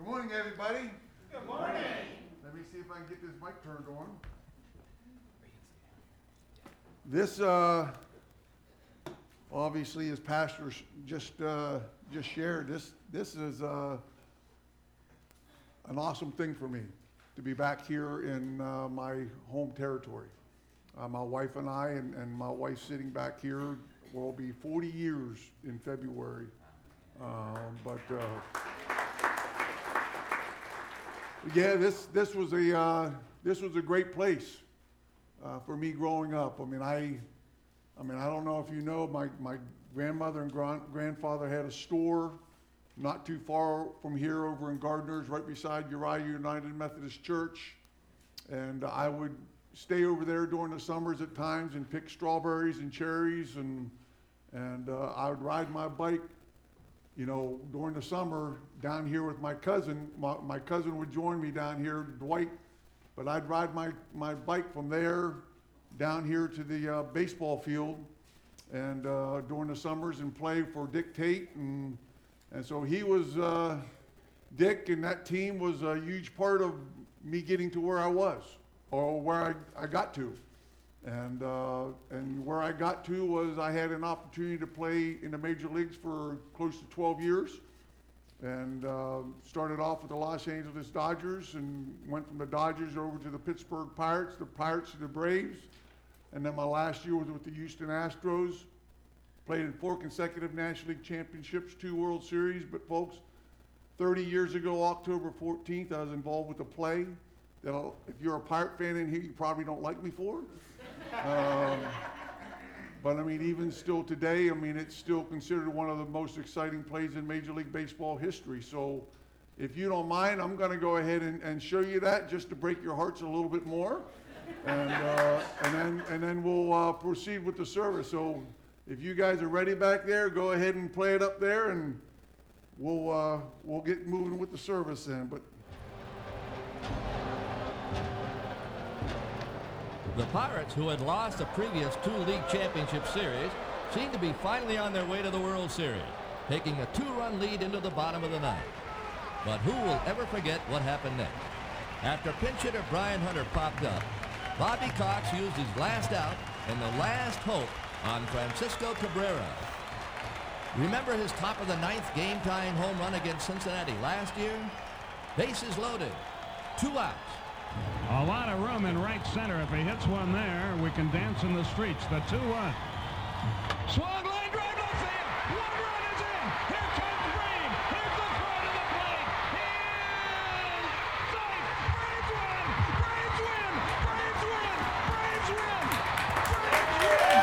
Good morning, everybody. Good morning. Let me see if I can get this mic turned on. This, uh, obviously, as Pastor just, uh, just shared, this, this is, uh, an awesome thing for me, to be back here in, uh, my home territory. Uh, my wife and I, and, and my wife sitting back here, will be forty years in February. Um, but, uh, yeah, this, this was a, uh, this was a great place, uh, for me growing up. I mean, I, I mean, I don't know if you know, my, my grandmother and gran- grandfather had a store not too far from here over in Gardner's, right beside Uriah United Methodist Church. And I would stay over there during the summers at times and pick strawberries and cherries and, and, uh, I would ride my bike you know, during the summer down here with my cousin, my, my cousin would join me down here, Dwight, but I'd ride my, my bike from there down here to the uh, baseball field and uh, during the summers and play for Dick Tate. And, and so he was, uh, Dick and that team was a huge part of me getting to where I was or where I, I got to. And, uh, and where I got to was I had an opportunity to play in the major leagues for close to 12 years. And uh, started off with the Los Angeles Dodgers and went from the Dodgers over to the Pittsburgh Pirates, the Pirates to the Braves. And then my last year was with the Houston Astros. Played in four consecutive National League championships, two World Series. But folks, 30 years ago, October 14th, I was involved with a play that I'll, if you're a Pirate fan in here, you probably don't like me for. Um, but I mean, even still today, I mean, it's still considered one of the most exciting plays in Major League Baseball history. So if you don't mind, I'm going to go ahead and, and show you that just to break your hearts a little bit more. And, uh, and, then, and then we'll uh, proceed with the service. So if you guys are ready back there, go ahead and play it up there and we'll, uh, we'll get moving with the service then. But The Pirates, who had lost the previous two league championship series, seemed to be finally on their way to the World Series, taking a two-run lead into the bottom of the ninth. But who will ever forget what happened next? After pinch hitter Brian Hunter popped up, Bobby Cox used his last out and the last hope on Francisco Cabrera. Remember his top of the ninth game-tying home run against Cincinnati last year? Bases loaded, two outs. A lot of room in right center. If he hits one there, we can dance in the streets. The 2-1. Swung line drive left field. One run is in. Here comes Bream. Here's the throw to the plate. And safe. Braves win. Braves win. Braves win. Braves win. Braves win.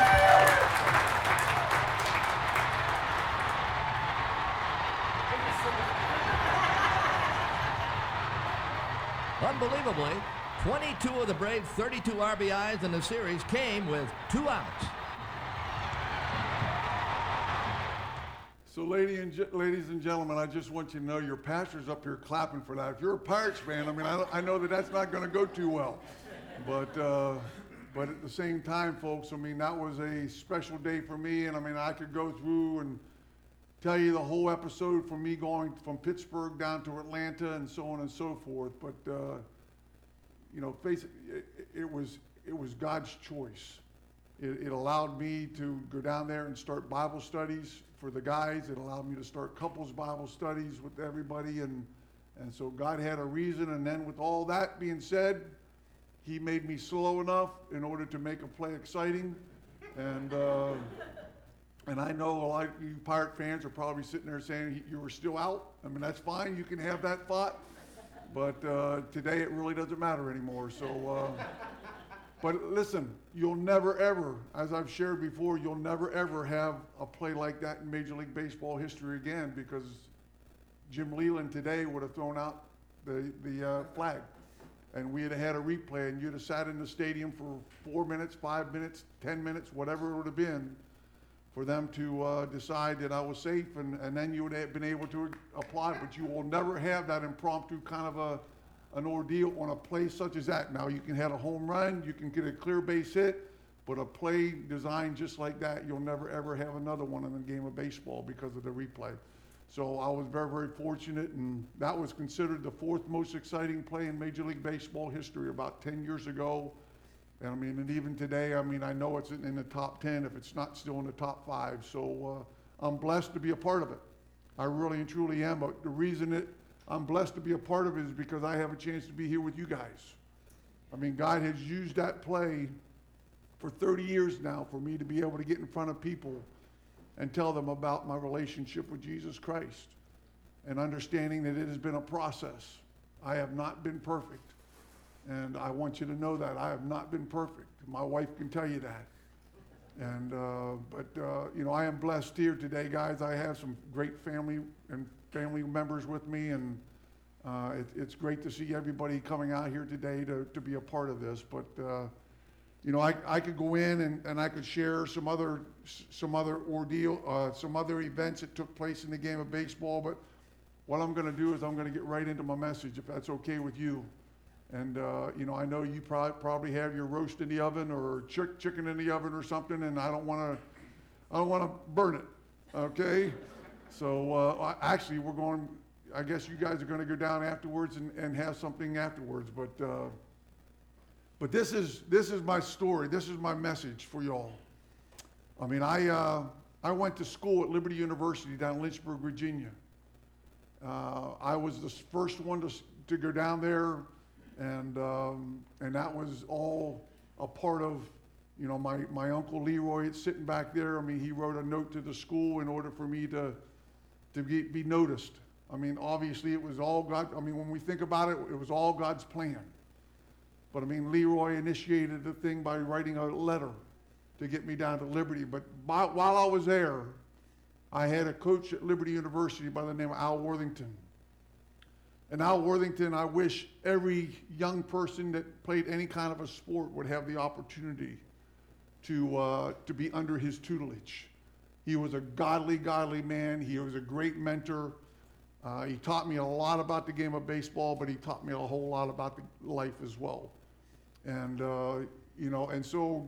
Unbelievably, 22 of the Braves' 32 RBIs in the series came with two outs. So, lady and ge- ladies and gentlemen, I just want you to know your pastor's up here clapping for that. If you're a Pirates fan, I mean, I, I know that that's not going to go too well. But, uh, but at the same time, folks, I mean, that was a special day for me. And I mean, I could go through and tell you the whole episode from me going from Pittsburgh down to Atlanta and so on and so forth. But, uh, you know, it, it, it was, it was God's choice. It, it allowed me to go down there and start Bible studies for the guys. It allowed me to start couples Bible studies with everybody. And, and so God had a reason. And then with all that being said, he made me slow enough in order to make a play exciting. And, uh, and I know a lot of you Pirate fans are probably sitting there saying you were still out. I mean, that's fine. You can have that thought. But uh, today it really doesn't matter anymore. So, uh, but listen, you'll never ever, as I've shared before, you'll never ever have a play like that in Major League Baseball history again because Jim Leyland today would have thrown out the, the uh, flag. And we had had a replay, and you'd have sat in the stadium for four minutes, five minutes, 10 minutes, whatever it would have been, for them to uh, decide that I was safe, and, and then you would have been able to apply. But you will never have that impromptu kind of a, an ordeal on a play such as that. Now, you can have a home run, you can get a clear base hit, but a play designed just like that, you'll never ever have another one in a game of baseball because of the replay. So I was very, very fortunate, and that was considered the fourth most exciting play in Major League Baseball history about 10 years ago. And I mean, and even today, I mean, I know it's in, the top 10 if it's not still in the top five. So uh, I'm blessed to be a part of it. I really and truly am. But the reason that I'm blessed to be a part of it is because I have a chance to be here with you guys. I mean, God has used that play for 30 years now for me to be able to get in front of people and tell them about my relationship with Jesus Christ and understanding that it has been a process. I have not been perfect. And I want you to know that I have not been perfect. My wife can tell you that. And, uh, but, uh, you know, I am blessed here today, guys. I have some great family and family members with me, and uh, it, it's great to see everybody coming out here today to, to be a part of this. But, uh, you know, I, I could go in and, and I could share some other, some other ordeal, uh, some other events that took place in the game of baseball, but what I'm going to do is I'm going to get right into my message, if that's okay with you. And, uh, you know, I know you probably, probably have your roast in the oven or chick, chicken in the oven or something, and I don't want to, I don't want to burn it, okay? So uh, actually, we're going, I guess you guys are going to go down afterwards and, and have something afterwards, but, uh, but this is, this is my story. This is my message for y'all. I mean, I, uh, I went to school at Liberty University down in Lynchburg, Virginia. Uh, I was the first one to, to go down there and um, and that was all a part of you know my my uncle Leroy sitting back there. I mean, he wrote a note to the school in order for me to to be, be noticed. I mean, obviously it was all God. I mean, when we think about it, it was all God's plan. But I mean, Leroy initiated the thing by writing a letter to get me down to Liberty. But by, while I was there, I had a coach at Liberty University by the name of Al Worthington. And Al Worthington, I wish every young person that played any kind of a sport would have the opportunity to, uh, to be under his tutelage. He was a godly, godly man. He was a great mentor. Uh, he taught me a lot about the game of baseball, but he taught me a whole lot about the life as well. And, uh, you know, and so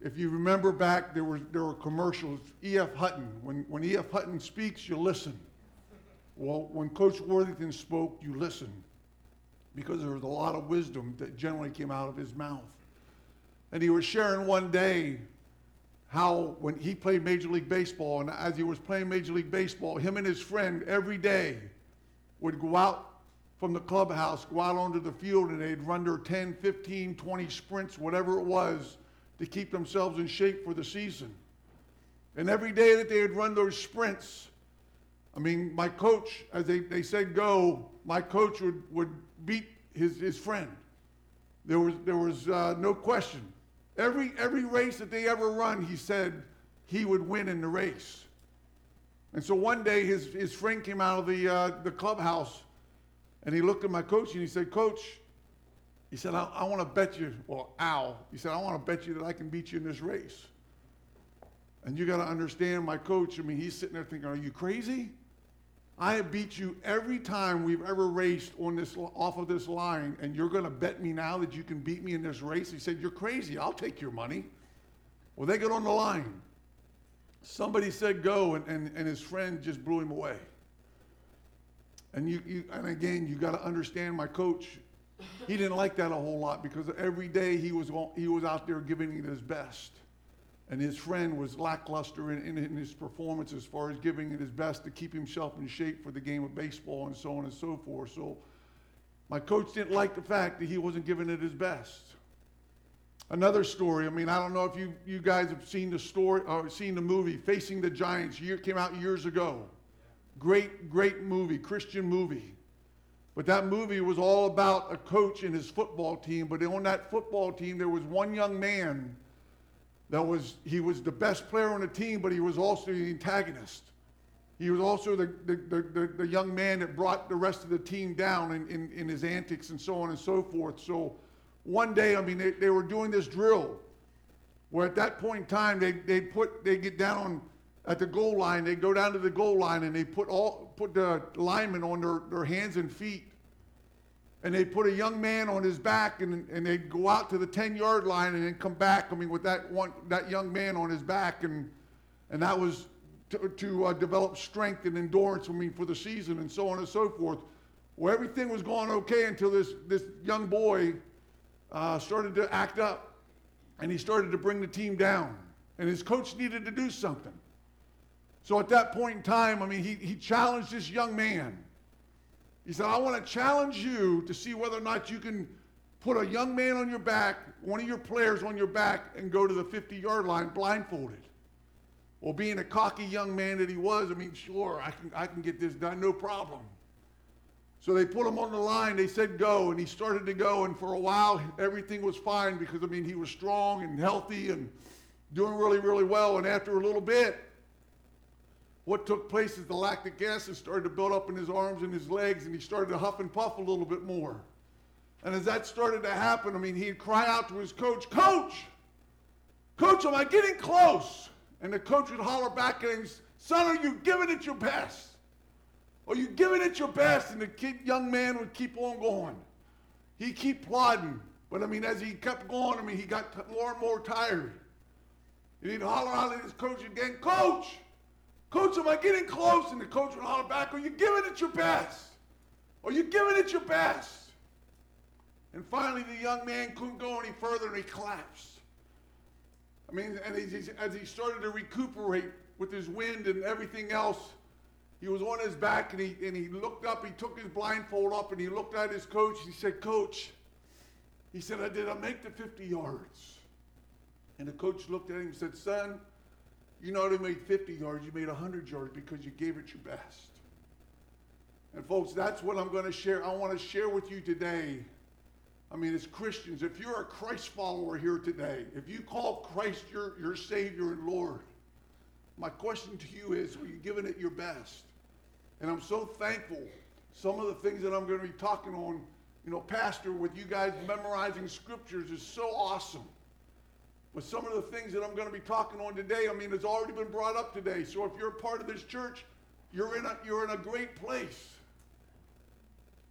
if you remember back, there were, there were commercials. E.F. Hutton, when, when E.F. Hutton speaks, you listen. Well, when Coach Worthington spoke, you listened because there was a lot of wisdom that generally came out of his mouth. And he was sharing one day how when he played Major League Baseball, and as he was playing Major League Baseball, him and his friend every day would go out from the clubhouse, go out onto the field, and they'd run their 10, 15, 20 sprints, whatever it was, to keep themselves in shape for the season. And every day that they would run those sprints, I mean, my coach, as they, they said go, my coach would, would beat his, his friend. There was, there was uh, no question. Every, every race that they ever run, he said he would win in the race. And so one day his, his friend came out of the, uh, the clubhouse and he looked at my coach and he said, Coach, he said, I, I want to bet you, well, Al, he said, I want to bet you that I can beat you in this race. And you got to understand my coach, I mean, he's sitting there thinking, Are you crazy? I have beat you every time we've ever raced on this off of this line, and you're going to bet me now that you can beat me in this race? He said, You're crazy. I'll take your money. Well, they get on the line. Somebody said go, and, and, and his friend just blew him away. And you, you and again, you got to understand my coach. He didn't like that a whole lot because every day he was he was out there giving it his best and his friend was lackluster in, in, in, his performance as far as giving it his best to keep himself in shape for the game of baseball and so on and so forth. So my coach didn't like the fact that he wasn't giving it his best. Another story. I mean, I don't know if you, you guys have seen the story or seen the movie Facing the Giants. Year came out years ago. Great, great movie, Christian movie. But that movie was all about a coach and his football team. But on that football team, there was one young man that was he was the best player on the team, but he was also the antagonist. He was also the, the, the, the, young man that brought the rest of the team down in, in, in his antics and so on and so forth. So one day, I mean, they, they were doing this drill where at that point in time, they, they put, they get down at the goal line, they go down to the goal line and they put all, put the linemen on their, their hands and feet and they'd put a young man on his back and, and they'd go out to the 10 yard line and then come back, I mean, with that one, that young man on his back. And, and that was to, to uh, develop strength and endurance, I mean, for the season and so on and so forth. Well, everything was going okay until this, this young boy uh, started to act up and he started to bring the team down. And his coach needed to do something. So at that point in time, I mean, he, he challenged this young man. He said, I want to challenge you to see whether or not you can put a young man on your back, one of your players on your back, and go to the 50 yard line blindfolded. Well, being a cocky young man that he was, I mean, sure, I can, I can get this done, no problem. So they put him on the line. They said go, and he started to go. And for a while, everything was fine because, I mean, he was strong and healthy and doing really, really well. And after a little bit, what took place is the lactic acid started to build up in his arms and his legs, and he started to huff and puff a little bit more. And as that started to happen, I mean, he'd cry out to his coach, Coach! Coach, am I getting close? And the coach would holler back at him, Son, are you giving it your best? Are you giving it your best? And the kid, young man would keep on going. He'd keep plodding. But I mean, as he kept going, I mean, he got t- more and more tired. And he'd holler out at his coach again, Coach! Coach, am I getting close? And the coach would holler back, Are you giving it your best? Are you giving it your best? And finally, the young man couldn't go any further and he collapsed. I mean, and as he started to recuperate with his wind and everything else, he was on his back and he, and he looked up, he took his blindfold up and he looked at his coach. He said, Coach, he said, I did I make the 50 yards? And the coach looked at him and said, Son, you not only made 50 yards, you made 100 yards because you gave it your best. And folks, that's what I'm going to share. I want to share with you today. I mean, as Christians, if you're a Christ follower here today, if you call Christ your, your Savior and Lord, my question to you is, are you giving it your best? And I'm so thankful. Some of the things that I'm going to be talking on, you know, Pastor, with you guys memorizing scriptures is so awesome. But some of the things that I'm going to be talking on today, I mean, it's already been brought up today. So if you're a part of this church, you're in a, you're in a great place.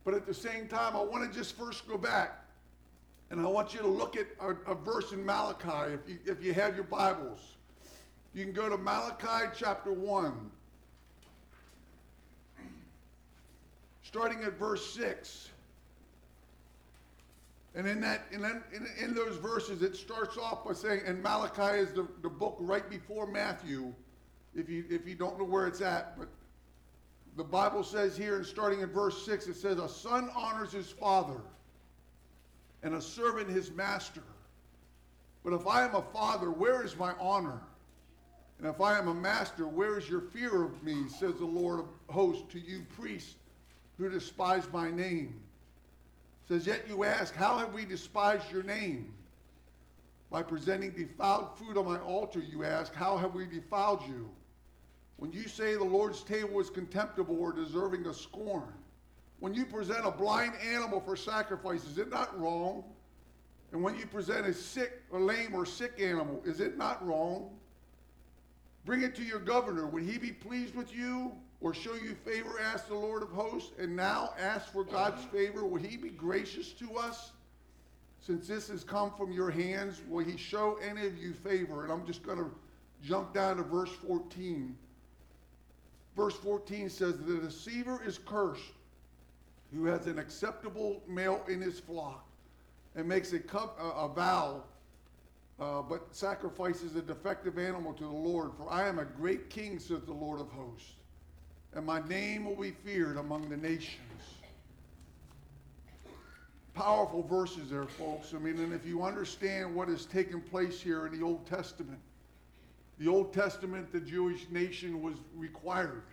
But at the same time, I want to just first go back. And I want you to look at a, a verse in Malachi if you, if you have your Bibles. You can go to Malachi chapter 1. starting at verse 6. And in that, in, in, in those verses, it starts off by saying, and Malachi is the, the book right before Matthew, if you, if you don't know where it's at. But the Bible says here, and starting in verse 6, it says, A son honors his father, and a servant his master. But if I am a father, where is my honor? And if I am a master, where is your fear of me, says the Lord of hosts to you priests who despise my name. Says, Yet you ask, How have we despised your name? By presenting defiled food on my altar, you ask, How have we defiled you? When you say the Lord's table is contemptible or deserving of scorn, when you present a blind animal for sacrifice, is it not wrong? And when you present a sick, a lame, or sick animal, is it not wrong? Bring it to your governor. Would he be pleased with you? Or show you favor, ask the Lord of hosts, and now ask for God's favor. Will he be gracious to us? Since this has come from your hands, will he show any of you favor? And I'm just going to jump down to verse 14. Verse 14 says, The deceiver is cursed who has an acceptable male in his flock and makes a, cup, a, a vow, uh, but sacrifices a defective animal to the Lord. For I am a great king, says the Lord of hosts and my name will be feared among the nations. Powerful verses there, folks. I mean, and if you understand what has taken place here in the Old Testament, the Old Testament, the Jewish nation was required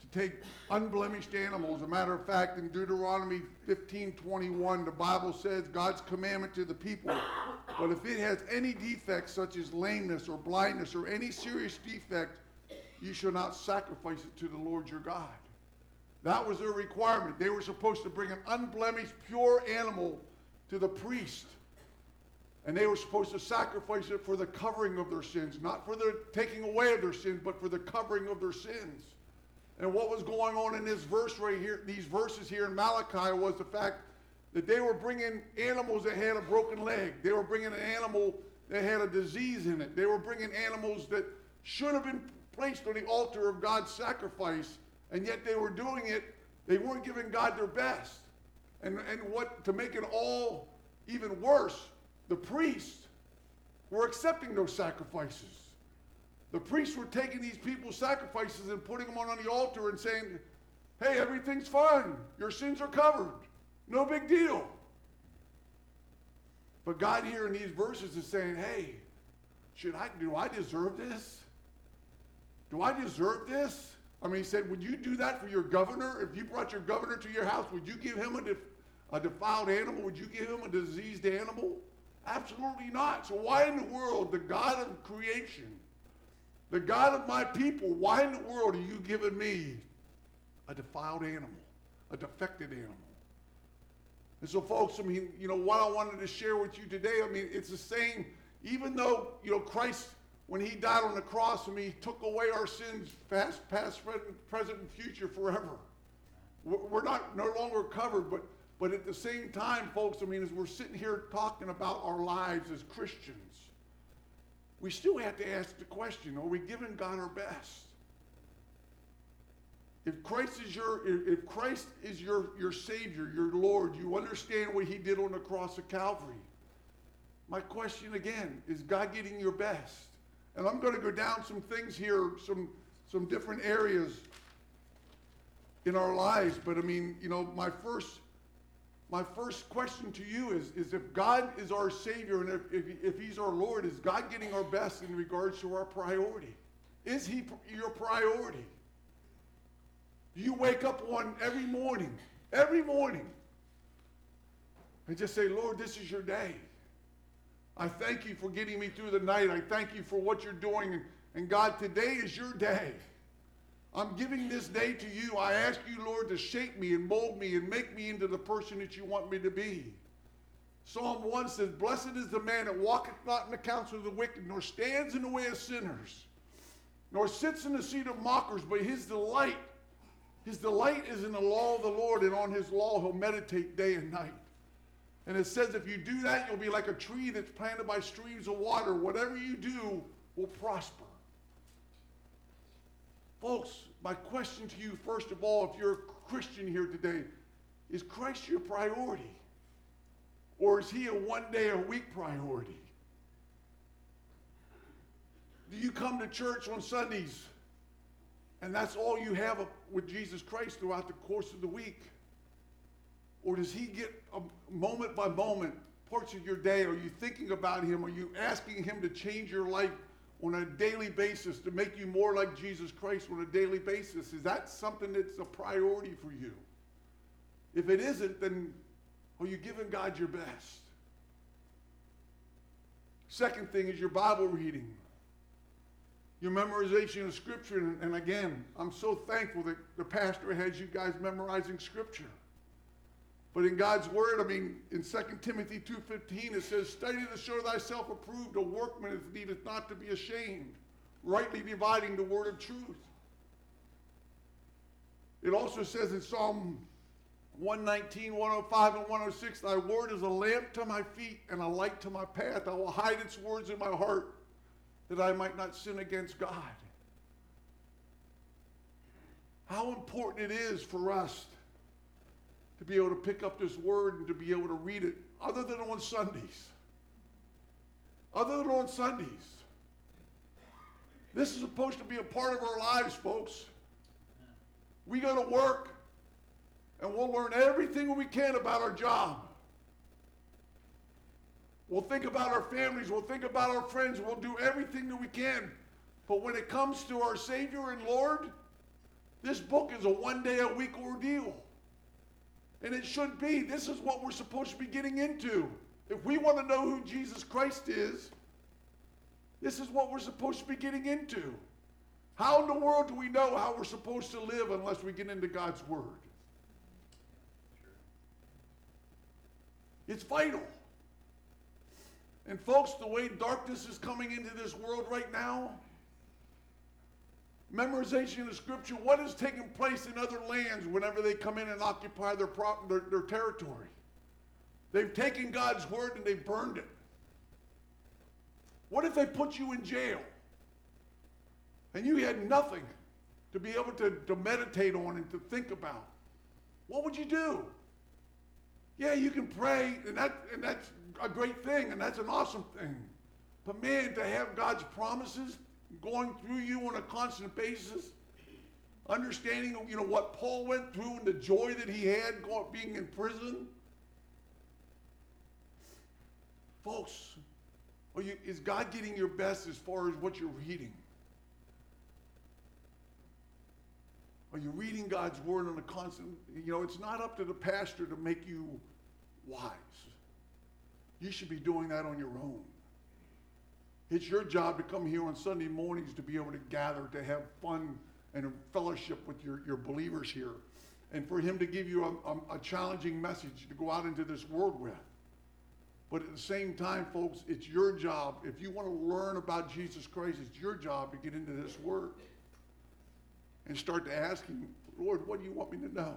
to take unblemished animals. A matter of fact, in Deuteronomy 15 21, the Bible says God's commandment to the people. But if it has any defects, such as lameness or blindness or any serious defect, you shall not sacrifice it to the Lord your God. That was their requirement. They were supposed to bring an unblemished, pure animal to the priest. And they were supposed to sacrifice it for the covering of their sins, not for the taking away of their sins, but for the covering of their sins. And what was going on in this verse right here, these verses here in Malachi, was the fact that they were bringing animals that had a broken leg. They were bringing an animal that had a disease in it. They were bringing animals that should have been placed on the altar of God's sacrifice, and yet they were doing it, they weren't giving God their best. And, and what, to make it all even worse, the priests were accepting those sacrifices. The priests were taking these people's sacrifices and putting them on, on the altar and saying, hey, everything's fine. Your sins are covered. No big deal. But God here in these verses is saying, hey, should I do I deserve this? Do I deserve this? I mean, he said, would you do that for your governor? If you brought your governor to your house, would you give him a, def, a defiled animal? Would you give him a diseased animal? Absolutely not. So why in the world, the God of creation, the God of my people, why in the world are you giving me a defiled animal, a defected animal? And so, folks, I mean, you know, what I wanted to share with you today, I mean, it's the same, even though, you know, Christ, when he died on the cross, mean, he took away our sins, past, past, present, and future forever. We're not no longer covered, but but at the same time, folks, I mean, as we're sitting here talking about our lives as Christians, we still have to ask the question, are we giving God our best? If Christ is your, if Christ is your, your Savior, your Lord, you understand what He did on the cross of Calvary. My question again, is God getting your best? And I'm going to go down some things here, some, some different areas in our lives. But I mean, you know, my first, my first question to you is, is if God is our Savior and if, if, if He's our Lord, is God getting our best in regards to our priority? Is He your priority? Do you wake up one every morning, every morning, and just say, Lord, this is your day. I thank you for getting me through the night. I thank you for what you're doing. And God, today is your day. I'm giving this day to you. I ask you, Lord, to shape me and mold me and make me into the person that you want me to be. Psalm 1 says, Blessed is the man that walketh not in the counsel of the wicked, nor stands in the way of sinners, nor sits in the seat of mockers, but his delight his delight is in the law of the Lord, and on his law he'll meditate day and night. And it says if you do that, you'll be like a tree that's planted by streams of water. Whatever you do will prosper. Folks, my question to you, first of all, if you're a Christian here today, is Christ your priority? Or is he a one day a week priority? Do you come to church on Sundays and that's all you have with Jesus Christ throughout the course of the week? Or does he get a moment by moment parts of your day? Are you thinking about him? Are you asking him to change your life on a daily basis to make you more like Jesus Christ on a daily basis? Is that something that's a priority for you? If it isn't, then are you giving God your best? Second thing is your Bible reading your memorization of Scripture. And again, I'm so thankful that the pastor has you guys memorizing Scripture. But in God's Word, I mean, in 2 Timothy 2.15, it says, Study to show thyself approved, a workman that needeth not to be ashamed, rightly dividing the word of truth. It also says in Psalm 119, 105, and 106, Thy word is a lamp to my feet and a light to my path. I will hide its words in my heart that I might not sin against God. How important it is for us to be able to pick up this word and to be able to read it, other than on Sundays. Other than on Sundays. This is supposed to be a part of our lives, folks. We go to work and we'll learn everything we can about our job. We'll think about our families. We'll think about our friends. We'll do everything that we can. But when it comes to our Savior and Lord, this book is a one day a week ordeal. And it should be. This is what we're supposed to be getting into. If we want to know who Jesus Christ is, this is what we're supposed to be getting into. How in the world do we know how we're supposed to live unless we get into God's Word? It's vital. And folks, the way darkness is coming into this world right now, memorization of the scripture, what is taking place in other lands whenever they come in and occupy their, prop, their, their territory? They've taken God's word and they've burned it. What if they put you in jail? and you had nothing to be able to, to meditate on and to think about, what would you do? Yeah, you can pray, and, that, and that's a great thing, and that's an awesome thing. But man, to have God's promises going through you on a constant basis, understanding you know what Paul went through and the joy that he had being in prison. Folks, you, is God getting your best as far as what you're reading? Are you reading God's word on a constant? You know, it's not up to the pastor to make you wise. You should be doing that on your own. It's your job to come here on Sunday mornings to be able to gather, to have fun and fellowship with your, your believers here. And for him to give you a, a, a challenging message to go out into this world with. But at the same time, folks, it's your job. If you want to learn about Jesus Christ, it's your job to get into this word and start to ask him, Lord, what do you want me to know?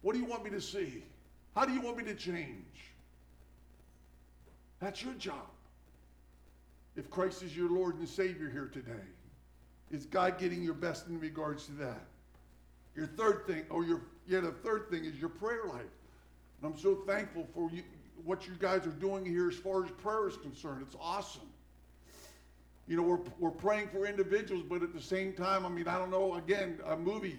What do you want me to see? How do you want me to change? That's your job. If Christ is your Lord and Savior here today, is God getting your best in regards to that? Your third thing, or your yeah, the third thing is your prayer life. And I'm so thankful for you, what you guys are doing here as far as prayer is concerned. It's awesome. You know, we're, we're praying for individuals, but at the same time, I mean, I don't know, again, a movie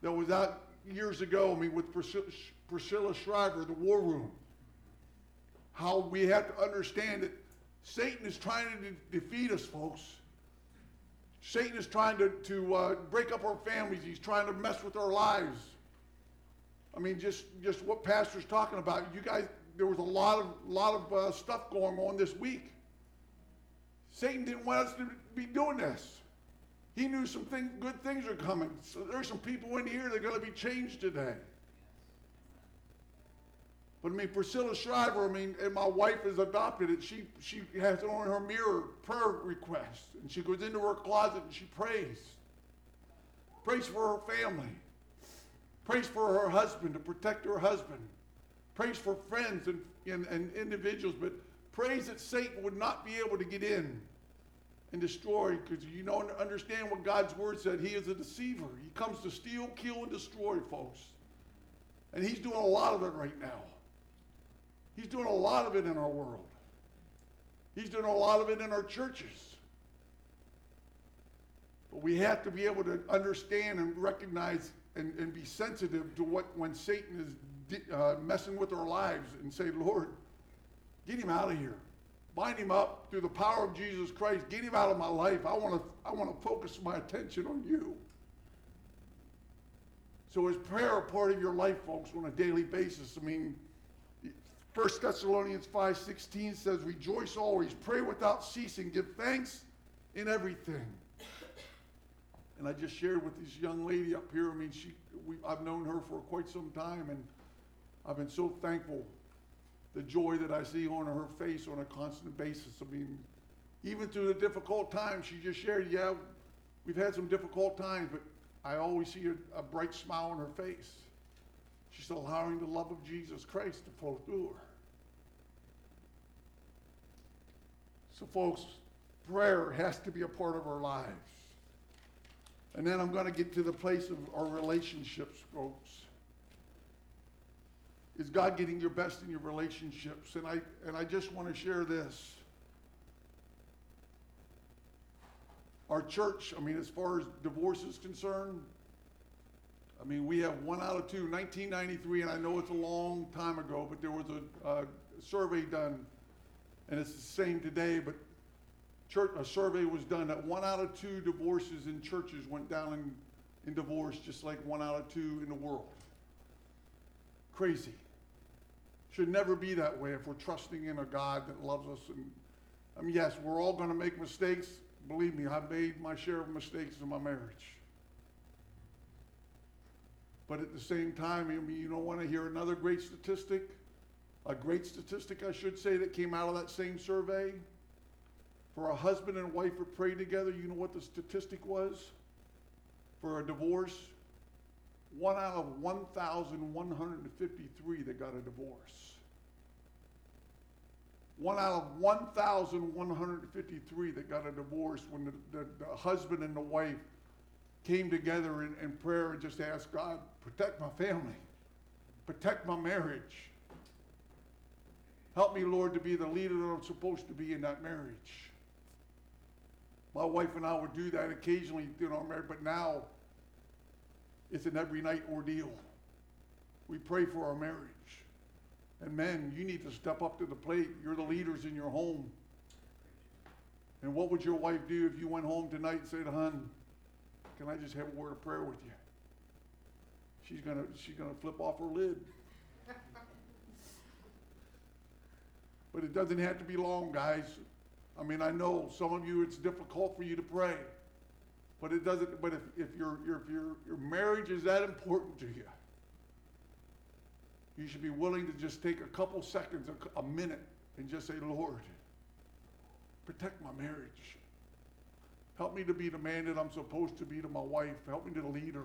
that was out years ago, I mean, with Priscilla, Shirer, The War Room. How we have to understand that Satan is trying to de- defeat us, folks. Satan is trying to, to uh, break up our families. He's trying to mess with our lives. I mean, just, just what Pastor's talking about. You guys, there was a lot of, lot of uh, stuff going on this week. Satan didn't want us to be doing this. He knew some thing, good things are coming. So there's some people in here that are going to be changed today. But I mean, Priscilla Shirer, I mean, and my wife is adopted it. She, she has it on her mirror, prayer requests. And she goes into her closet and she prays. Prays for her family. Prays for her husband to protect her husband. Prays for friends and, and, and individuals, but prays that Satan would not be able to get in and destroy because you don't understand what God's word said. He is a deceiver. He comes to steal, kill, and destroy, folks. And he's doing a lot of it right now. He's doing a lot of it in our world. He's doing a lot of it in our churches. But we have to be able to understand and recognize and, and be sensitive to what when Satan is uh, messing with our lives and say, Lord, get him out of here. Bind him up through the power of Jesus Christ. Get him out of my life. I want to I want to focus my attention on you. So is prayer a part of your life, folks, on a daily basis? I mean, 1 Thessalonians 5.16 says, Rejoice always, pray without ceasing, give thanks in everything. And I just shared with this young lady up here, I mean, she, we, I've known her for quite some time, and I've been so thankful the joy that I see on her face on a constant basis. I mean, even through the difficult times, she just shared, yeah, we've had some difficult times, but I always see a, a bright smile on her face. She's allowing the love of Jesus Christ to flow through her. So, folks, prayer has to be a part of our lives. And then I'm going to get to the place of our relationships, folks. Is God getting your best in your relationships? And I, and I just want to share this. Our church, I mean, as far as divorce is concerned, I mean, we have one out of two. 1993, and I know it's a long time ago, but there was a, a survey done and it's the same today, but church, a survey was done that one out of two divorces in churches went down in, in divorce, just like one out of two in the world. Crazy. Should never be that way if we're trusting in a God that loves us. And I mean, yes, we're all going to make mistakes. Believe me, I've made my share of mistakes in my marriage. But at the same time, I mean, you don't want to hear another great statistic a great statistic, I should say, that came out of that same survey. For a husband and wife who prayed together, you know what the statistic was? For a divorce, one out of 1,153 that got a divorce. one out of 1,153 that got a divorce when the, the, the husband and the wife came together in, in prayer and just asked God, protect my family, protect my marriage. Help me, Lord, to be the leader that I'm supposed to be in that marriage. My wife and I would do that occasionally in our marriage, but now it's an every night ordeal. We pray for our marriage. And men, you need to step up to the plate. You're the leaders in your home. And what would your wife do if you went home tonight and said, "Hun, can I just have a word of prayer with you?" She's gonna she's gonna flip off her lid. But it doesn't have to be long, guys. I mean, I know some of you it's difficult for you to pray, but it doesn't. But if, if your if your your marriage is that important to you, you should be willing to just take a couple seconds, a, a minute, and just say, Lord, protect my marriage. Help me to be the man that I'm supposed to be to my wife. Help me to lead her.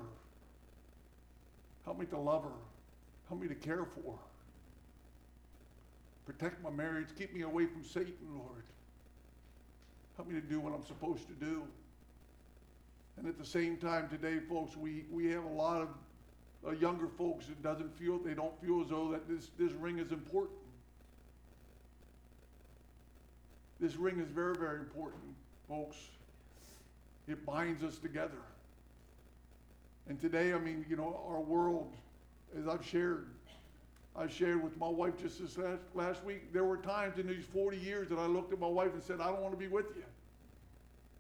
Help me to love her. Help me to care for her. Protect my marriage. Keep me away from Satan, Lord. Help me to do what I'm supposed to do. And at the same time today, folks, we, we have a lot of uh, younger folks that doesn't feel, they don't feel as though that this, this ring is important. This ring is very, very important, folks. It binds us together. And today, I mean, you know, our world, as I've shared, I shared with my wife just this last, last week, there were times in these 40 years that I looked at my wife and said, I don't want to be with you.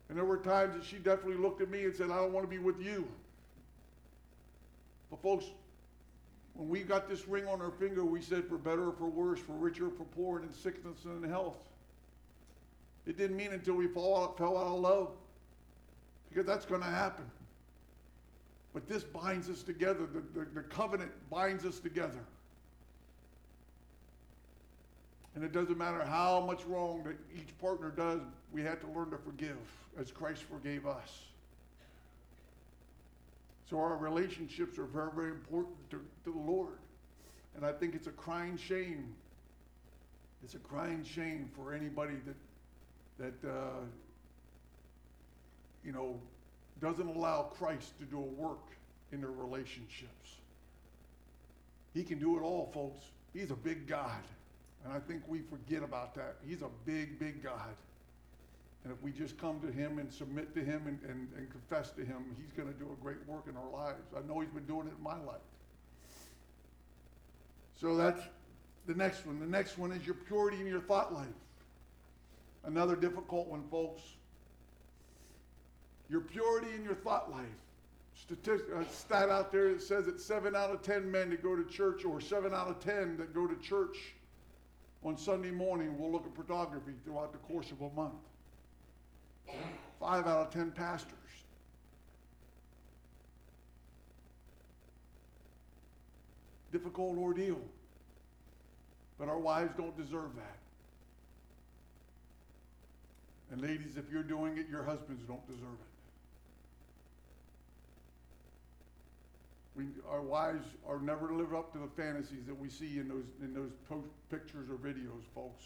And there were times that she definitely looked at me and said, I don't want to be with you. But folks, when we got this ring on our finger, we said for better or for worse, for richer or for poor, and in sickness and in health. It didn't mean until we out, fell out of love, because that's going to happen. But this binds us together. The, the, the covenant binds us together. And it doesn't matter how much wrong that each partner does, we have to learn to forgive as Christ forgave us. So our relationships are very, very important to, to the Lord. And I think it's a crying shame. It's a crying shame for anybody that, that uh, you know, doesn't allow Christ to do a work in their relationships. He can do it all, folks. He's a big God. And I think we forget about that. He's a big, big God. And if we just come to him and submit to him and, and, and confess to him, he's going to do a great work in our lives. I know he's been doing it in my life. So that's the next one. The next one is your purity in your thought life. Another difficult one, folks. Your purity in your thought life. Statistic, a stat out there that says that seven out of ten men that go to church, or seven out of ten that go to church on Sunday morning, we'll look at pornography throughout the course of a month. Five out of ten pastors. Difficult ordeal. But our wives don't deserve that. And ladies, if you're doing it, your husbands don't deserve it. We, our wives are never live up to the fantasies that we see in those in those pictures or videos, folks.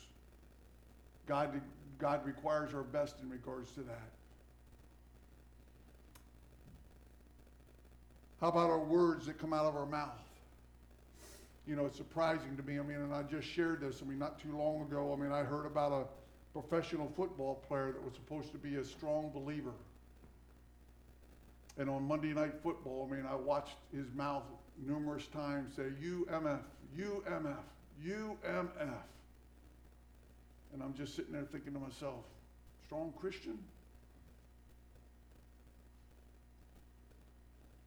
God God requires our best in regards to that. How about our words that come out of our mouth? You know, it's surprising to me. I mean, and I just shared this, I mean, not too long ago. I mean, I heard about a professional football player that was supposed to be a strong believer. And on Monday Night Football, I mean, I watched his mouth numerous times say, UMF, UMF, UMF. And I'm just sitting there thinking to myself, strong Christian?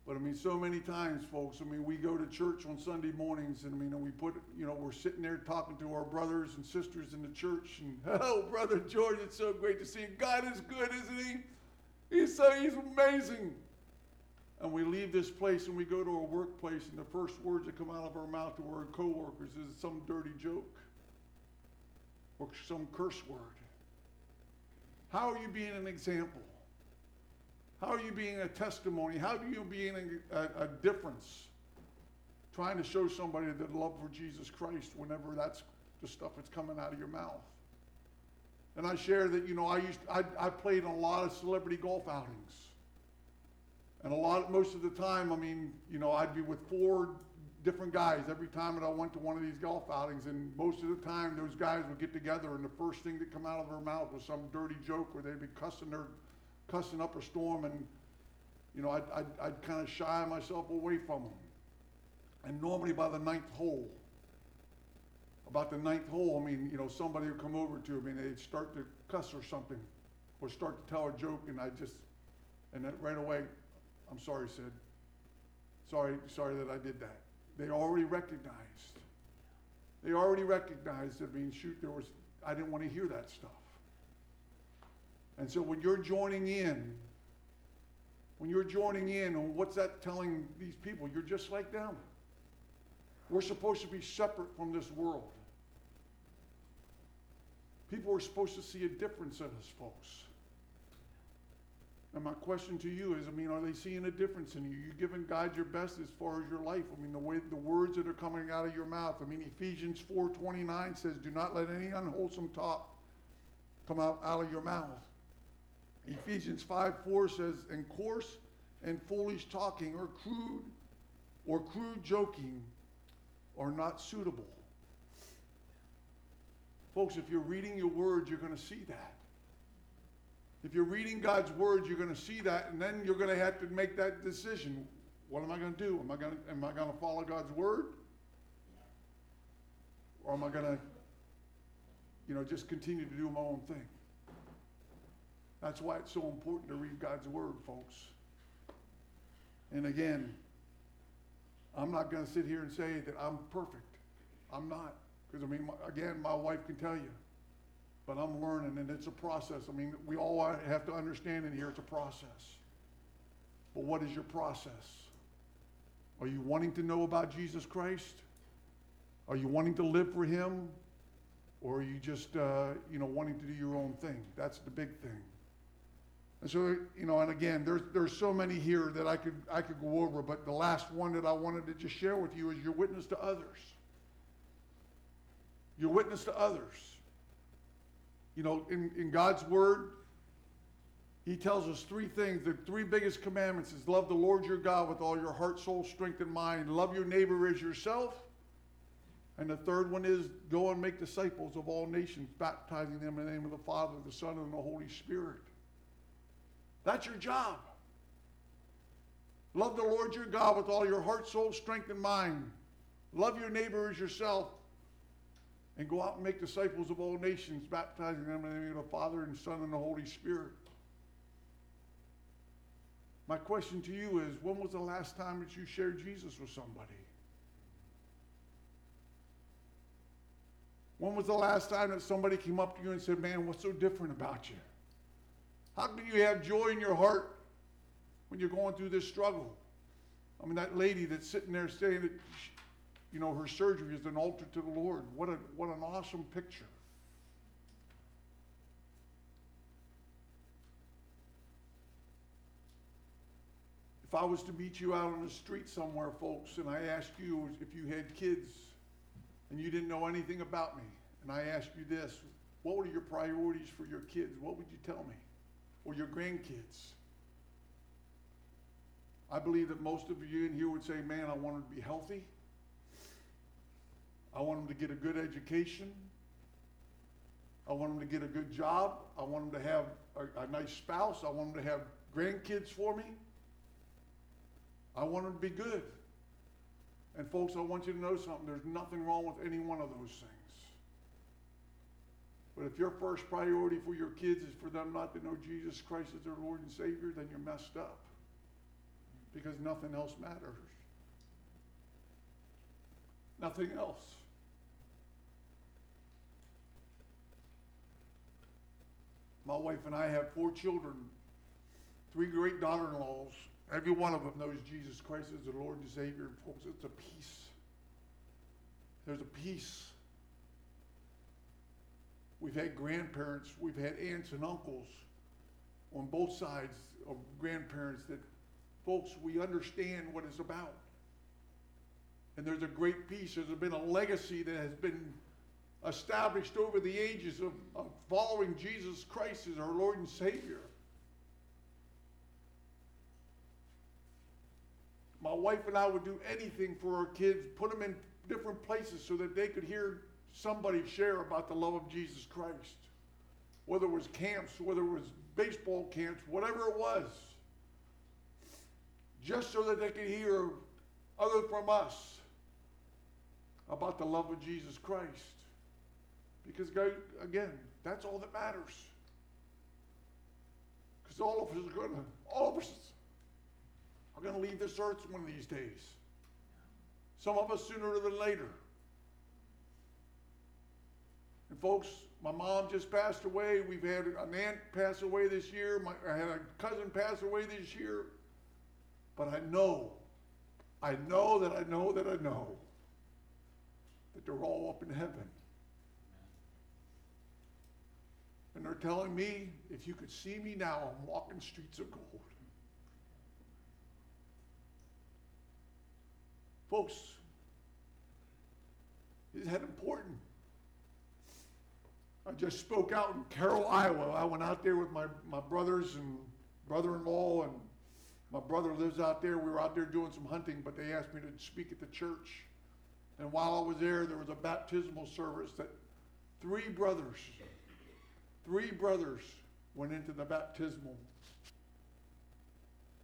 But I mean, so many times, folks, I mean, we go to church on Sunday mornings and I mean, and we put, you know, we're sitting there talking to our brothers and sisters in the church and, oh, Brother George, it's so great to see you. God is good, isn't he? He's so, he's amazing. And we leave this place and we go to a workplace and the first words that come out of our mouth to our coworkers is some dirty joke or some curse word? How are you being an example? How are you being a testimony? How are you being a, a, a difference? Trying to show somebody the love for Jesus Christ whenever that's the stuff that's coming out of your mouth. And I share that, you know, I used, I, I played in a lot of celebrity golf outings. And a lot, most of the time, I mean, you know, I'd be with four different guys every time that I went to one of these golf outings. And most of the time, those guys would get together, and the first thing that come out of their mouth was some dirty joke, or they'd be cussing their, cussing up a storm, and you know, I'd, I'd, I'd kind of shy myself away from them. And normally by the ninth hole, about the ninth hole, I mean, you know, somebody would come over to me and they'd start to cuss or something, or start to tell a joke, and I just, and then right away, I'm sorry, Sid. Sorry, sorry that I did that. They already recognized. They already recognized that, I shoot, there was, I didn't want to hear that stuff. And so when you're joining in, when you're joining in, what's that telling these people? You're just like them. We're supposed to be separate from this world. People are supposed to see a difference in us, folks. And my question to you is, I mean, are they seeing a difference in you? You're giving God your best as far as your life? I mean, the way the words that are coming out of your mouth. I mean, Ephesians 4:29 says, "Do not let any unwholesome talk come out, out of your mouth." Ephesians 5:4 says, "And coarse and foolish talking or crude or crude joking are not suitable." Folks, if you're reading your words, you're going to see that. If you're reading God's words, you're going to see that, and then you're going to have to make that decision. What am I going to do? Am I going to, am I going to follow God's word? Or am I going to, you know, just continue to do my own thing? That's why it's so important to read God's word, folks. And again, I'm not going to sit here and say that I'm perfect. I'm not. Because, I mean, my, again, my wife can tell you. But I'm learning, and it's a process. I mean, we all have to understand in here it's a process. But what is your process? Are you wanting to know about Jesus Christ? Are you wanting to live for Him? Or are you just, uh, you know, wanting to do your own thing? That's the big thing. And so, you know, and again, there's, there's so many here that I could, I could go over, but the last one that I wanted to just share with you is your witness to others. Your witness to others. You know, in, in God's word, he tells us three things. The three biggest commandments is love the Lord your God with all your heart, soul, strength, and mind. Love your neighbor as yourself. And the third one is go and make disciples of all nations, baptizing them in the name of the Father, the Son, and the Holy Spirit. That's your job. Love the Lord your God with all your heart, soul, strength, and mind. Love your neighbor as yourself. And go out and make disciples of all nations, baptizing them in the name of the Father and Son and the Holy Spirit. My question to you is when was the last time that you shared Jesus with somebody? When was the last time that somebody came up to you and said, Man, what's so different about you? How can you have joy in your heart when you're going through this struggle? I mean, that lady that's sitting there saying that, you know, her surgery is an altar to the Lord. What, a, what an awesome picture. If I was to meet you out on the street somewhere, folks, and I asked you if you had kids and you didn't know anything about me, and I asked you this, what were your priorities for your kids? What would you tell me? Or your grandkids? I believe that most of you in here would say, man, I want them to be healthy. I want them to get a good education. I want them to get a good job. I want them to have a, a nice spouse. I want them to have grandkids for me. I want them to be good. And folks, I want you to know something. There's nothing wrong with any one of those things. But if your first priority for your kids is for them not to know Jesus Christ as their Lord and Savior, then you're messed up. Because nothing else matters. Nothing else. My wife and I have four children, three great daughter in laws. Every one of them knows Jesus Christ as the Lord and Savior. Folks, it's a peace. There's a peace. We've had grandparents, we've had aunts and uncles on both sides of grandparents that, folks, we understand what it's about. And there's a great peace. There's been a legacy that has been established over the ages of, of following Jesus Christ as our Lord and Savior. My wife and I would do anything for our kids, put them in different places so that they could hear somebody share about the love of Jesus Christ. Whether it was camps, whether it was baseball camps, whatever it was. Just so that they could hear other from us about the love of Jesus Christ. Because, again, that's all that matters. Because all of us are going to, all of us are going to leave this earth one of these days. Some of us sooner than later. And folks, my mom just passed away. We've had an aunt pass away this year. My, I had a cousin pass away this year. But I know, I know that I know that I know that they're all up in heaven. And they're telling me, if you could see me now, I'm walking streets of gold. Folks, is that important? I just spoke out in Carroll, Iowa. I went out there with my, my brothers and brother in law, and my brother lives out there. We were out there doing some hunting, but they asked me to speak at the church. And while I was there, there was a baptismal service that three brothers, three brothers went into the baptismal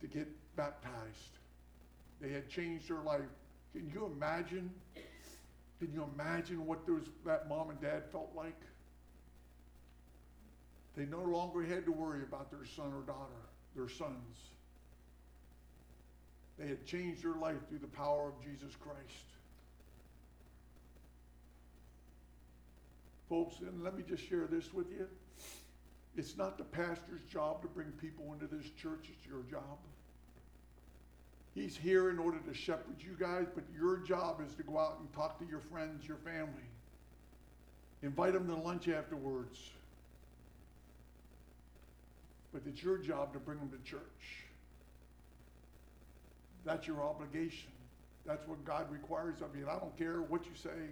to get baptized. They had changed their life. Can you imagine? Can you imagine what those that mom and dad felt like? They no longer had to worry about their son or daughter, their sons. They had changed their life through the power of Jesus Christ. Folks, and let me just share this with you. It's not the pastor's job to bring people into this church, it's your job. He's here in order to shepherd you guys, but your job is to go out and talk to your friends, your family. Invite them to lunch afterwards. But it's your job to bring them to church. That's your obligation. That's what God requires of you. And I don't care what you say.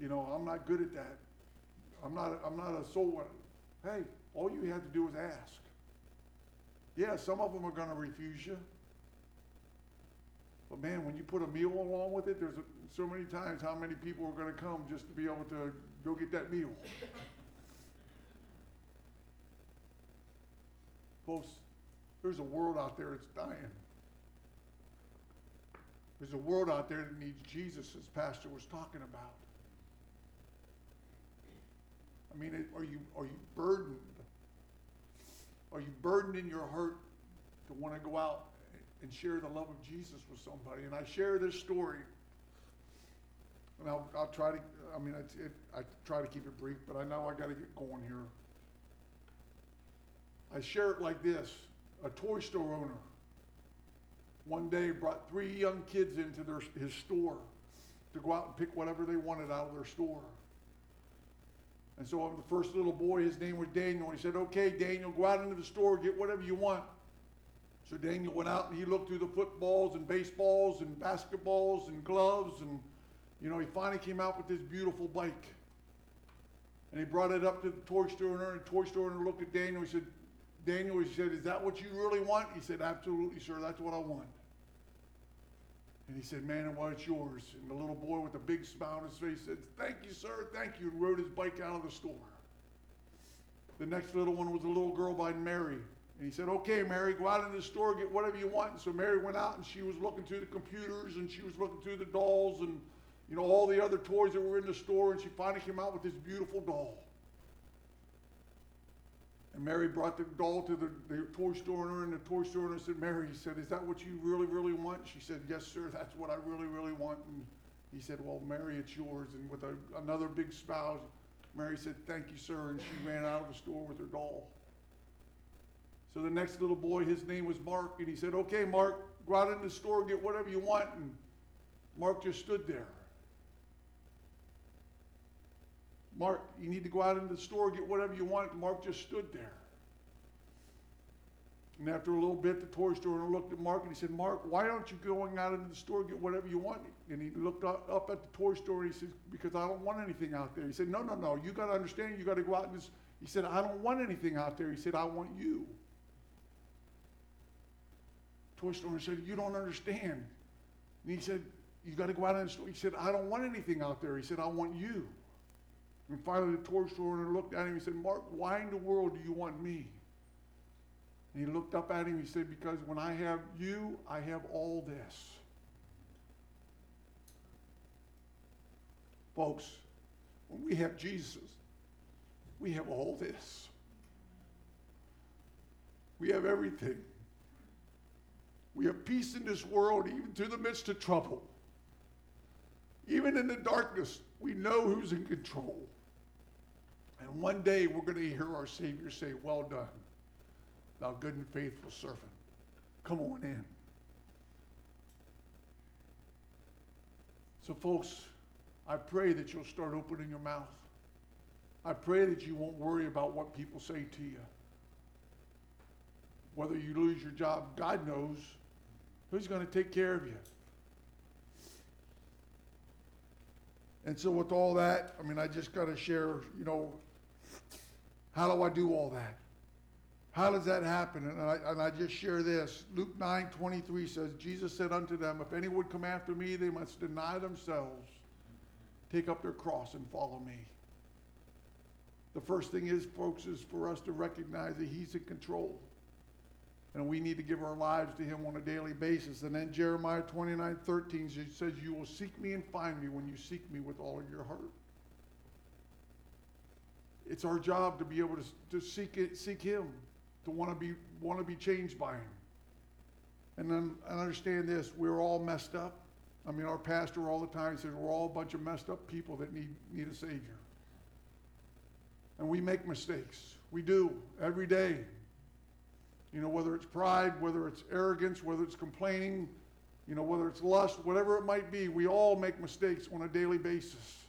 You know, I'm not good at that. I'm not, I'm not a soul winner. Hey, all you have to do is ask. Yeah, some of them are going to refuse you. But man, when you put a meal along with it, there's a, so many times how many people are going to come just to be able to go get that meal. Folks, there's a world out there that's dying. There's a world out there that needs Jesus, as Pastor was talking about. I mean, are you, are you burdened? Are you burdened in your heart to want to go out and share the love of Jesus with somebody? And I share this story, and I'll, I'll try to, I mean, it, it, I try to keep it brief, but I know I got to get going here. I share it like this a toy store owner one day brought three young kids into their, his store to go out and pick whatever they wanted out of their store. And so the first little boy, his name was Daniel. And he said, Okay, Daniel, go out into the store, get whatever you want. So Daniel went out and he looked through the footballs and baseballs and basketballs and gloves. And, you know, he finally came out with this beautiful bike. And he brought it up to the toy store owner, and the toy store owner looked at Daniel. He said, Daniel, he said, Is that what you really want? He said, Absolutely, sir. That's what I want. And he said, Man, why it's yours. And the little boy with the big smile on his face said, Thank you, sir, thank you, and rode his bike out of the store. The next little one was a little girl by Mary. And he said, Okay, Mary, go out in the store, get whatever you want. And so Mary went out and she was looking through the computers and she was looking through the dolls and you know, all the other toys that were in the store, and she finally came out with this beautiful doll. And Mary brought the doll to the, the toy store owner, and the toy store owner said, Mary, he said, is that what you really, really want? She said, yes, sir, that's what I really, really want. And he said, well, Mary, it's yours. And with a, another big smile, Mary said, thank you, sir. And she ran out of the store with her doll. So the next little boy, his name was Mark, and he said, okay, Mark, go out in the store, get whatever you want. And Mark just stood there. Mark, you need to go out into the store, get whatever you want. Mark just stood there. And after a little bit, the toy store owner looked at Mark and he said, Mark, why aren't you going out into the store get whatever you want? And he looked up, at the toy store and he said, because I don't want anything out there. He said, no, no, no, you got to understand, you got to go out and he said, I don't want anything out there. He said, I want you. Toy store owner said, you don't understand. And he said, you got to go out into the store. He said, I don't want anything out there. He said, I want you. And finally, the owner looked at him and said, Mark, why in the world do you want me? And he looked up at him and he said, Because when I have you, I have all this. Folks, when we have Jesus, we have all this. We have everything. We have peace in this world, even through the midst of trouble. Even in the darkness, we know who's in control. And one day we're going to hear our Savior say, Well done thou good and faithful servant. Come on in. So, folks, I pray that you'll start opening your mouth. I pray that you won't worry about what people say to you. Whether you lose your job, God knows who's going to take care of you. And so, with all that, I mean, I just got to share, you know, how do I do all that? How does that happen? And I, and I just share this. Luke 9 23 says, Jesus said unto them, If any would come after me, they must deny themselves, take up their cross, and follow me. The first thing is, folks, is for us to recognize that He's in control. And we need to give our lives to Him on a daily basis. And then Jeremiah 29 13 says, You will seek me and find me when you seek me with all of your heart. It's our job to be able to, to seek, it, seek Him to want to be want to be changed by him. And then I understand this, we're all messed up. I mean, our pastor all the time says we're all a bunch of messed up people that need, need a Savior. And we make mistakes. We do every day. You know, whether it's pride, whether it's arrogance, whether it's complaining, you know, whether it's lust, whatever it might be, we all make mistakes on a daily basis.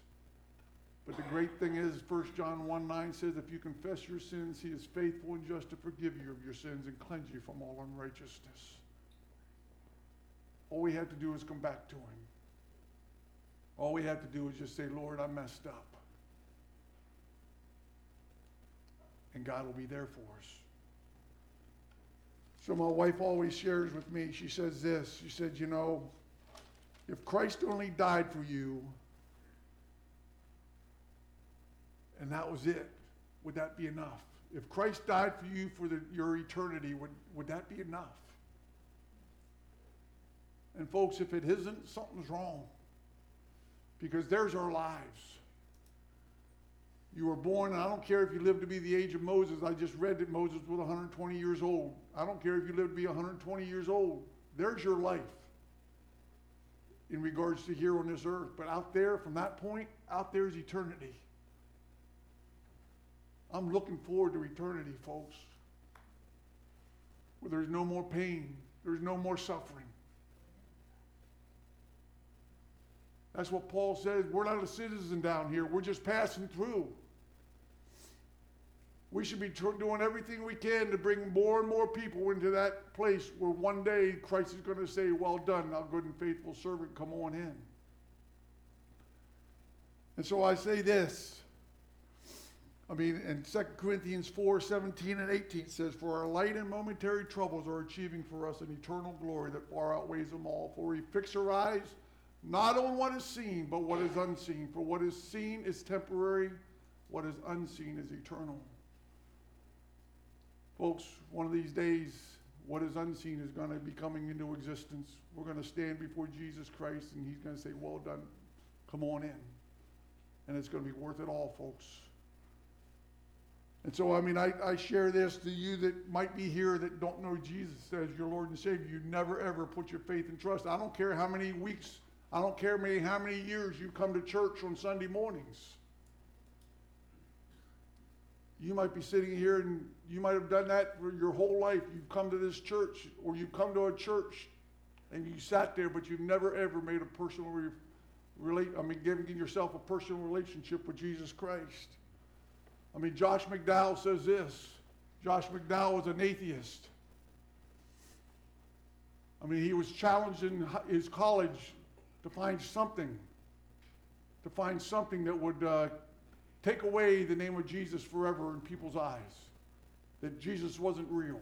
But the great thing is, 1 John 1 9 says, if you confess your sins, he is faithful and just to forgive you of your sins and cleanse you from all unrighteousness. All we have to do is come back to him. All we have to do is just say, Lord, I messed up. And God will be there for us. So my wife always shares with me, she says this. She said, you know, if Christ only died for you, and that was it, would that be enough? If Christ died for you for the, your eternity, would, would that be enough? And folks, if it isn't, something's wrong. Because there's our lives. You were born, and I don't care if you live to be the age of Moses. I just read that Moses was 120 years old. I don't care if you live to be 120 years old. There's your life in regards to here on this earth. But out there, from that point, out there is eternity. I'm looking forward to eternity, folks, where there's no more pain, there's no more suffering. That's what Paul says. We're not a citizen down here, we're just passing through. We should be doing everything we can to bring more and more people into that place where one day Christ is going to say, Well done, thou good and faithful servant, come on in. And so I say this I mean, in 2 Corinthians 4 17 and 18 says, For our light and momentary troubles are achieving for us an eternal glory that far outweighs them all. For we fix our eyes not on what is seen, but what is unseen. For what is seen is temporary, what is unseen is eternal. Folks, one of these days, what is unseen is going to be coming into existence. We're going to stand before Jesus Christ, and He's going to say, Well done, come on in. And it's going to be worth it all, folks. And so, I mean, I, I share this to you that might be here that don't know Jesus as your Lord and Savior. You never ever put your faith and trust. I don't care how many weeks, I don't care how many years you come to church on Sunday mornings. You might be sitting here and you might have done that for your whole life. You've come to this church or you've come to a church and you sat there, but you've never ever made a personal re- relate. I mean, giving yourself a personal relationship with Jesus Christ. I mean, Josh McDowell says this. Josh McDowell was an atheist. I mean, he was challenged in his college to find something, to find something that would uh, take away the name of Jesus forever in people's eyes, that Jesus wasn't real.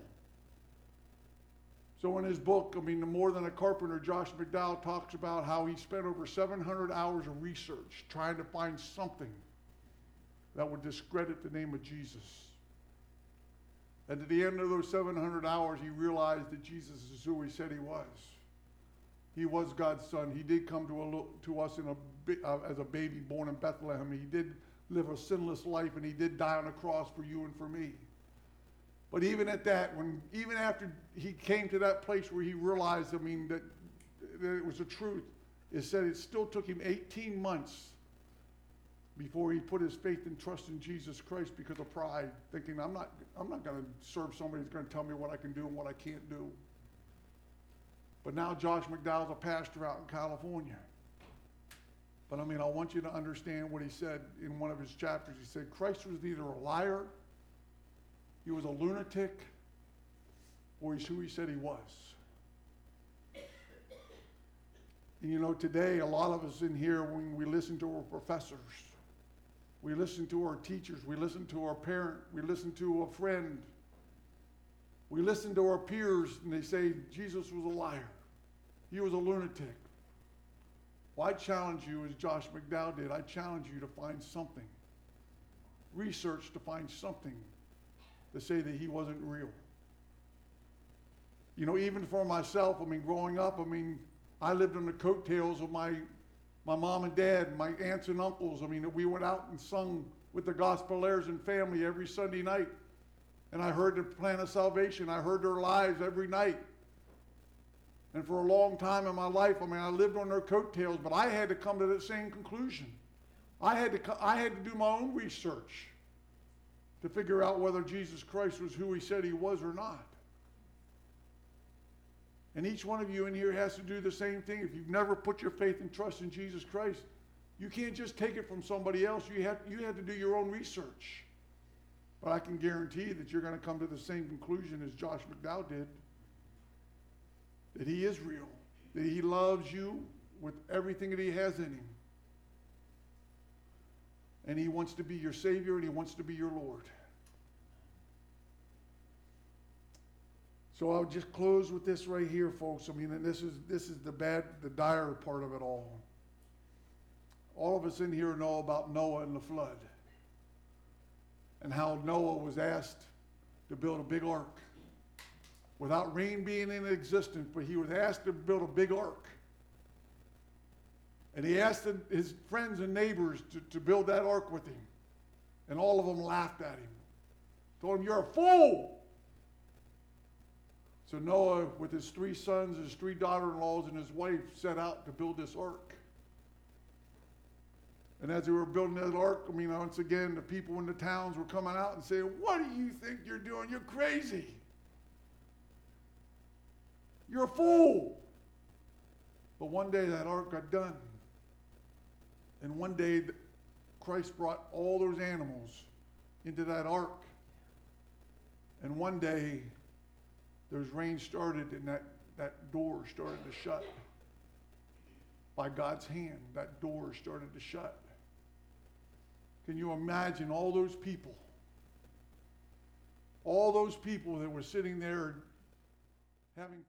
So in his book, I mean, More Than a Carpenter, Josh McDowell talks about how he spent over 700 hours of research trying to find something that would discredit the name of Jesus. And at the end of those 700 hours, he realized that Jesus is who he said he was. He was God's son. He did come to, a, to us in a, uh, as a baby born in Bethlehem. He did live a sinless life, and he did die on a cross for you and for me. But even at that, when even after he came to that place where he realized, I mean, that, that it was the truth, it said it still took him 18 months before he put his faith and trust in Jesus Christ because of pride, thinking, I'm not, I'm not going to serve somebody who's going to tell me what I can do and what I can't do. But now Josh McDowell's a pastor out in California. But I mean, I want you to understand what he said in one of his chapters. He said, Christ was either a liar, he was a lunatic, or he's who he said he was. And you know, today, a lot of us in here, when we listen to our professors, we listen to our teachers, we listen to our parent, we listen to a friend, we listen to our peers, and they say Jesus was a liar, he was a lunatic. Well, I challenge you, as Josh McDowell did, I challenge you to find something. Research to find something to say that he wasn't real. You know, even for myself, I mean, growing up, I mean, I lived on the coattails of my, my mom and dad, my aunts and uncles. I mean, we went out and sung with the gospel gospelers and family every Sunday night. And I heard the plan of salvation. I heard their lives every night. And for a long time in my life, I mean, I lived on their coattails, but I had to come to the same conclusion. I had to, co- I had to do my own research to figure out whether Jesus Christ was who he said he was or not. And each one of you in here has to do the same thing. If you've never put your faith and trust in Jesus Christ, you can't just take it from somebody else. You have, you have to do your own research. But I can guarantee that you're going to come to the same conclusion as Josh McDowell did that he is real, that he loves you with everything that he has in him. And he wants to be your Savior and he wants to be your Lord. So I'll just close with this right here, folks. I mean, and this is this is the bad, the dire part of it all. All of us in here know about Noah and the flood. And how Noah was asked to build a big ark. Without rain being in existence, but he was asked to build a big ark. And he asked his friends and neighbors to, to build that ark with him. And all of them laughed at him. Told him, You're a fool. So Noah, with his three sons, his three daughter in laws, and his wife, set out to build this ark. And as they were building that ark, I mean, once again, the people in the towns were coming out and saying, What do you think you're doing? You're crazy. You're a fool. But one day that ark got done. And one day Christ brought all those animals into that ark. And one day those rain started and that, that door started to shut. By God's hand, that door started to shut. Can you imagine all those people? All those people that were sitting there having